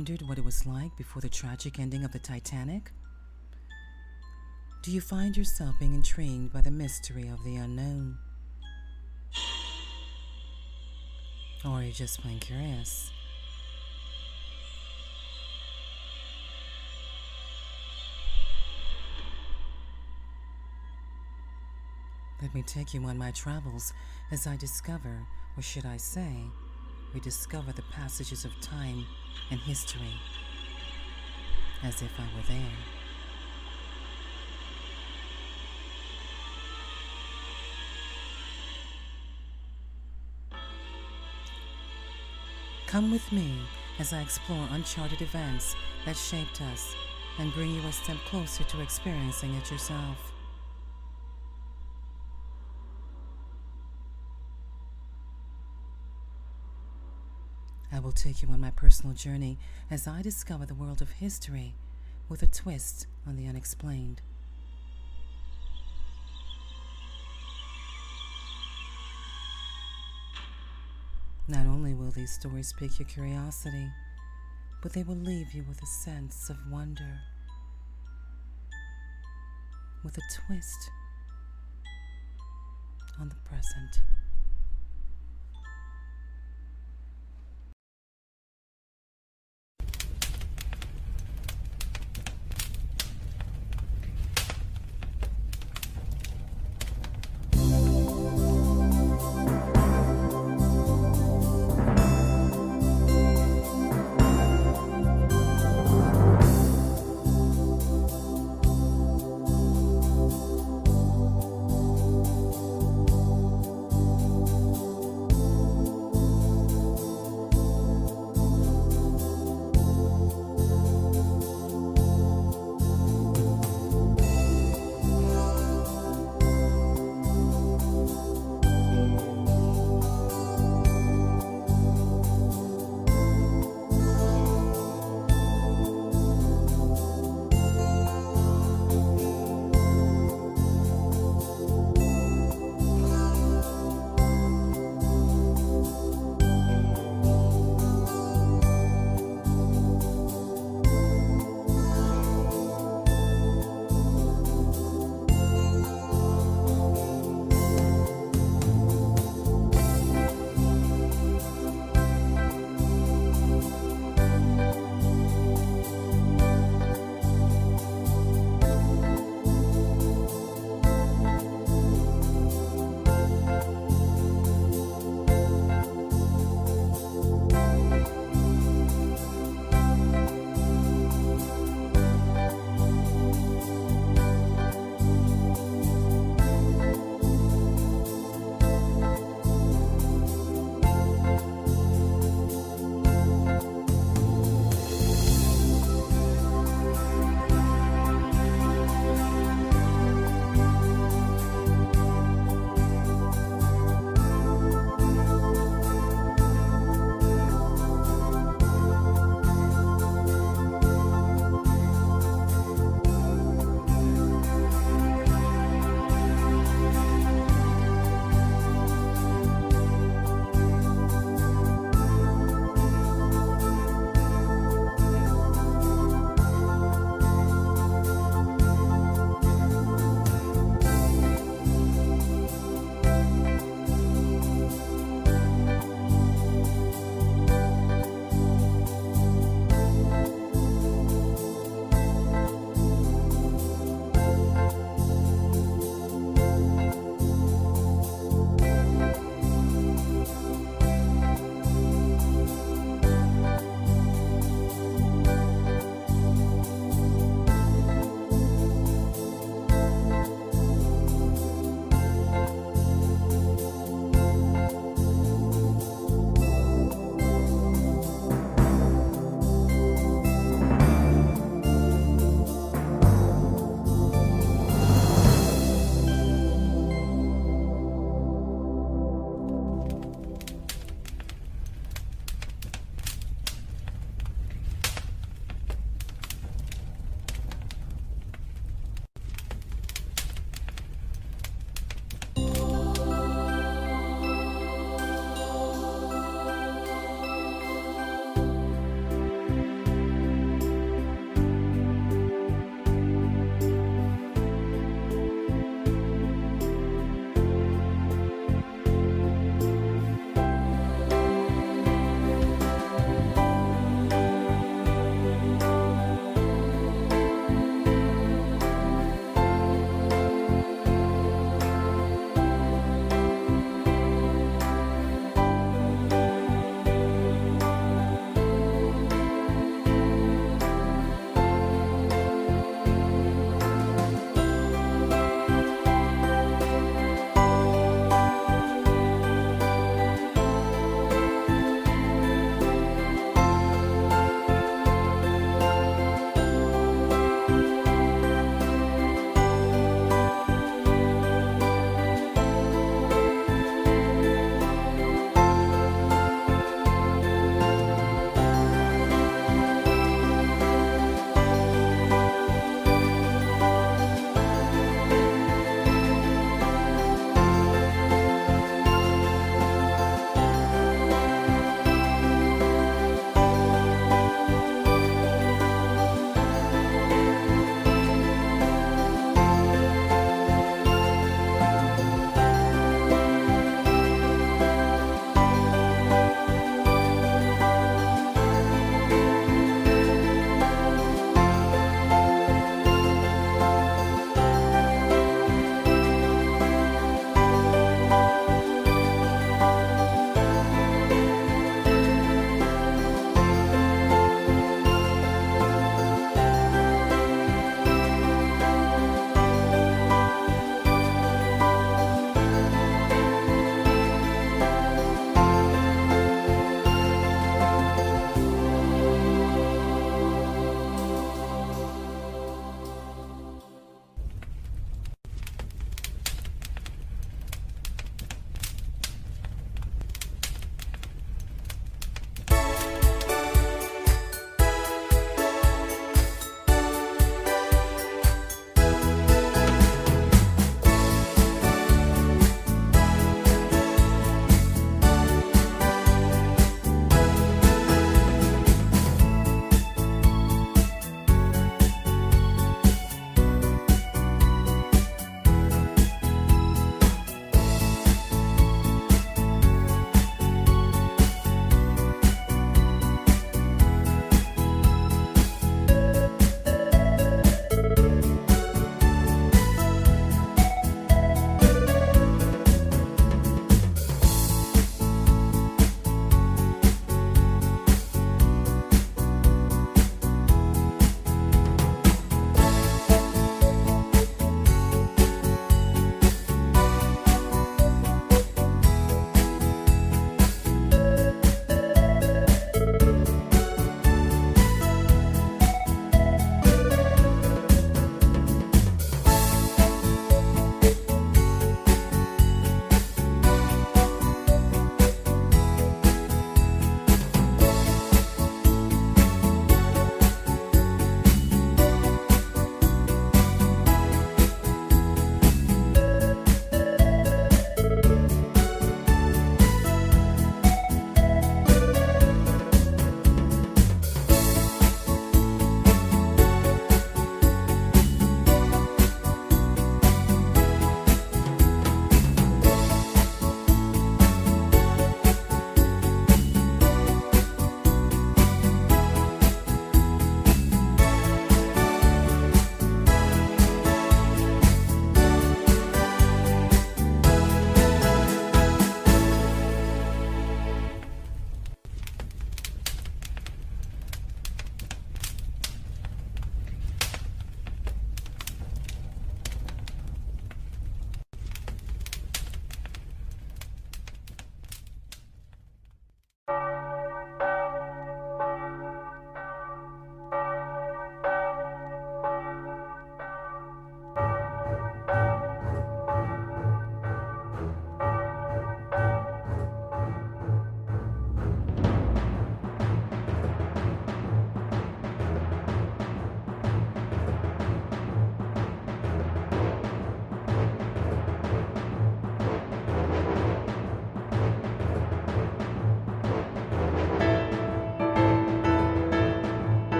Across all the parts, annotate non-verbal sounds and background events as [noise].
wondered what it was like before the tragic ending of the Titanic? Do you find yourself being intrigued by the mystery of the unknown? Or are you just plain curious? Let me take you on my travels as I discover, or should I say, rediscover the passages of time and history as if I were there. Come with me as I explore uncharted events that shaped us and bring you a step closer to experiencing it yourself. I will take you on my personal journey as I discover the world of history with a twist on the unexplained. Not only will these stories pique your curiosity, but they will leave you with a sense of wonder, with a twist on the present.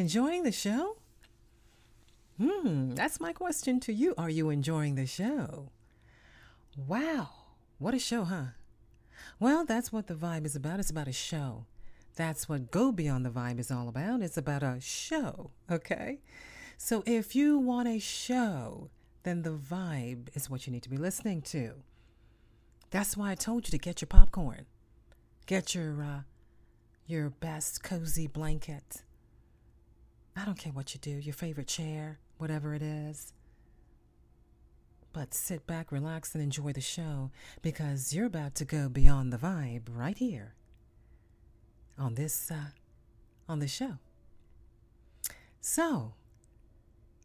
Enjoying the show? Hmm, that's my question to you. Are you enjoying the show? Wow, what a show, huh? Well, that's what the vibe is about. It's about a show. That's what Go Beyond the Vibe is all about. It's about a show, okay? So if you want a show, then the vibe is what you need to be listening to. That's why I told you to get your popcorn, get your uh, your best cozy blanket. I don't care what you do, your favorite chair, whatever it is. But sit back, relax, and enjoy the show because you're about to go beyond the vibe right here on this uh, on the show. So,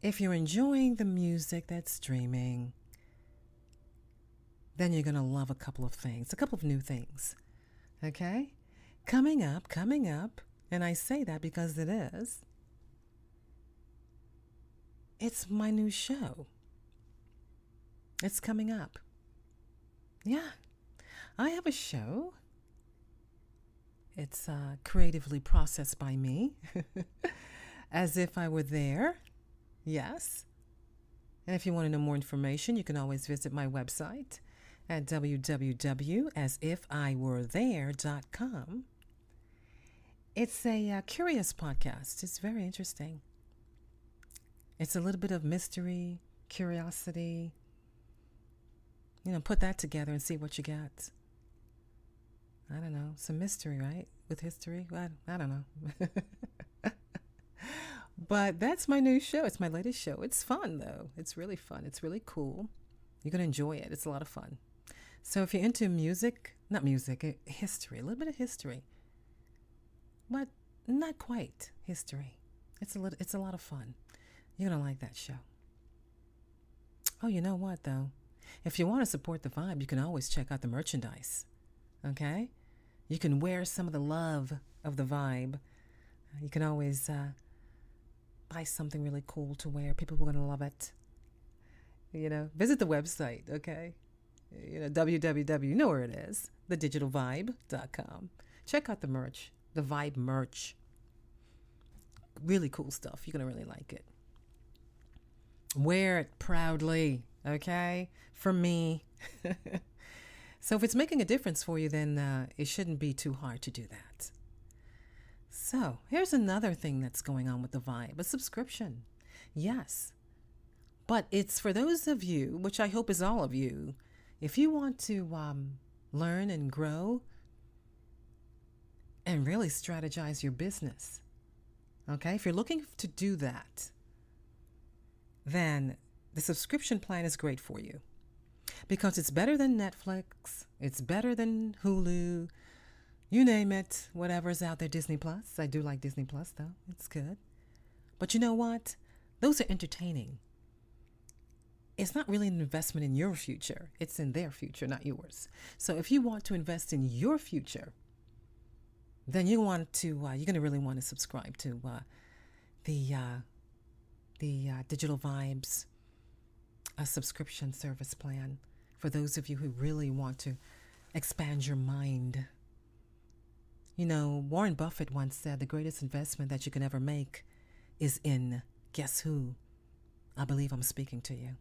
if you're enjoying the music that's streaming, then you're going to love a couple of things, a couple of new things. Okay? Coming up, coming up, and I say that because it is, it's my new show. It's coming up. Yeah, I have a show. It's uh, creatively processed by me, [laughs] as if I were there. Yes. And if you want to know more information, you can always visit my website at www.asifiwerethere.com. It's a uh, curious podcast. It's very interesting. It's a little bit of mystery, curiosity. You know, put that together and see what you get. I don't know, some mystery, right? With history? I, I don't know. [laughs] but that's my new show. It's my latest show. It's fun, though. It's really fun. It's really cool. You're going to enjoy it. It's a lot of fun. So if you're into music, not music, eh, history, a little bit of history, but not quite history. It's a little, it's a lot of fun. You're gonna like that show. Oh, you know what though? If you want to support the vibe, you can always check out the merchandise. Okay? You can wear some of the love of the vibe. You can always uh, buy something really cool to wear. People are gonna love it. You know, visit the website. Okay, you know, www, you know where it is, thedigitalvibe.com. Check out the merch, the Vibe merch. Really cool stuff. You're going to really like it. Wear it proudly, okay? For me. [laughs] so if it's making a difference for you, then uh, it shouldn't be too hard to do that. So here's another thing that's going on with the Vibe a subscription. Yes. But it's for those of you, which I hope is all of you, if you want to um, learn and grow and really strategize your business, okay, if you're looking to do that, then the subscription plan is great for you because it's better than Netflix, it's better than Hulu, you name it, whatever's out there, Disney Plus. I do like Disney Plus though, it's good. But you know what? Those are entertaining it's not really an investment in your future. It's in their future, not yours. So if you want to invest in your future, then you want to uh, you're going to really want to subscribe to uh, the uh, the uh, Digital Vibes a subscription service plan for those of you who really want to expand your mind. You know, Warren Buffett once said the greatest investment that you can ever make is in guess who? I believe I'm speaking to you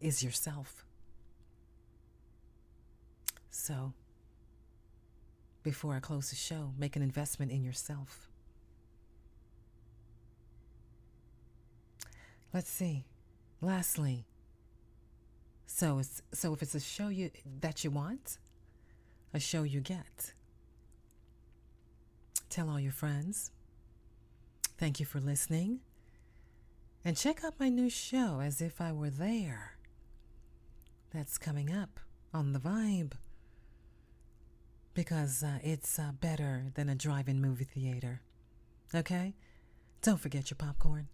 is yourself. So, before I close the show, make an investment in yourself. Let's see. Lastly, so it's so if it's a show you that you want, a show you get. Tell all your friends. Thank you for listening. And check out my new show as if I were there that's coming up on the vibe because uh, it's uh, better than a drive in movie theater. Okay? Don't forget your popcorn.